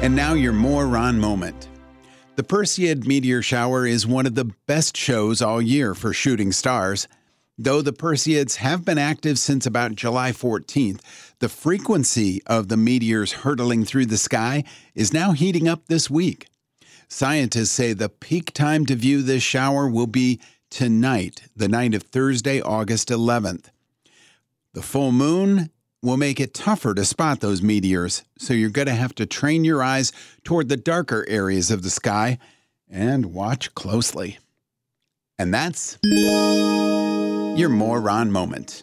And now your more Ron moment. The Perseid meteor shower is one of the best shows all year for shooting stars. Though the Perseids have been active since about July 14th, the frequency of the meteors hurtling through the sky is now heating up this week. Scientists say the peak time to view this shower will be tonight, the night of Thursday, August 11th. The full moon will make it tougher to spot those meteors, so you're going to have to train your eyes toward the darker areas of the sky and watch closely. And that's your more Ron moment.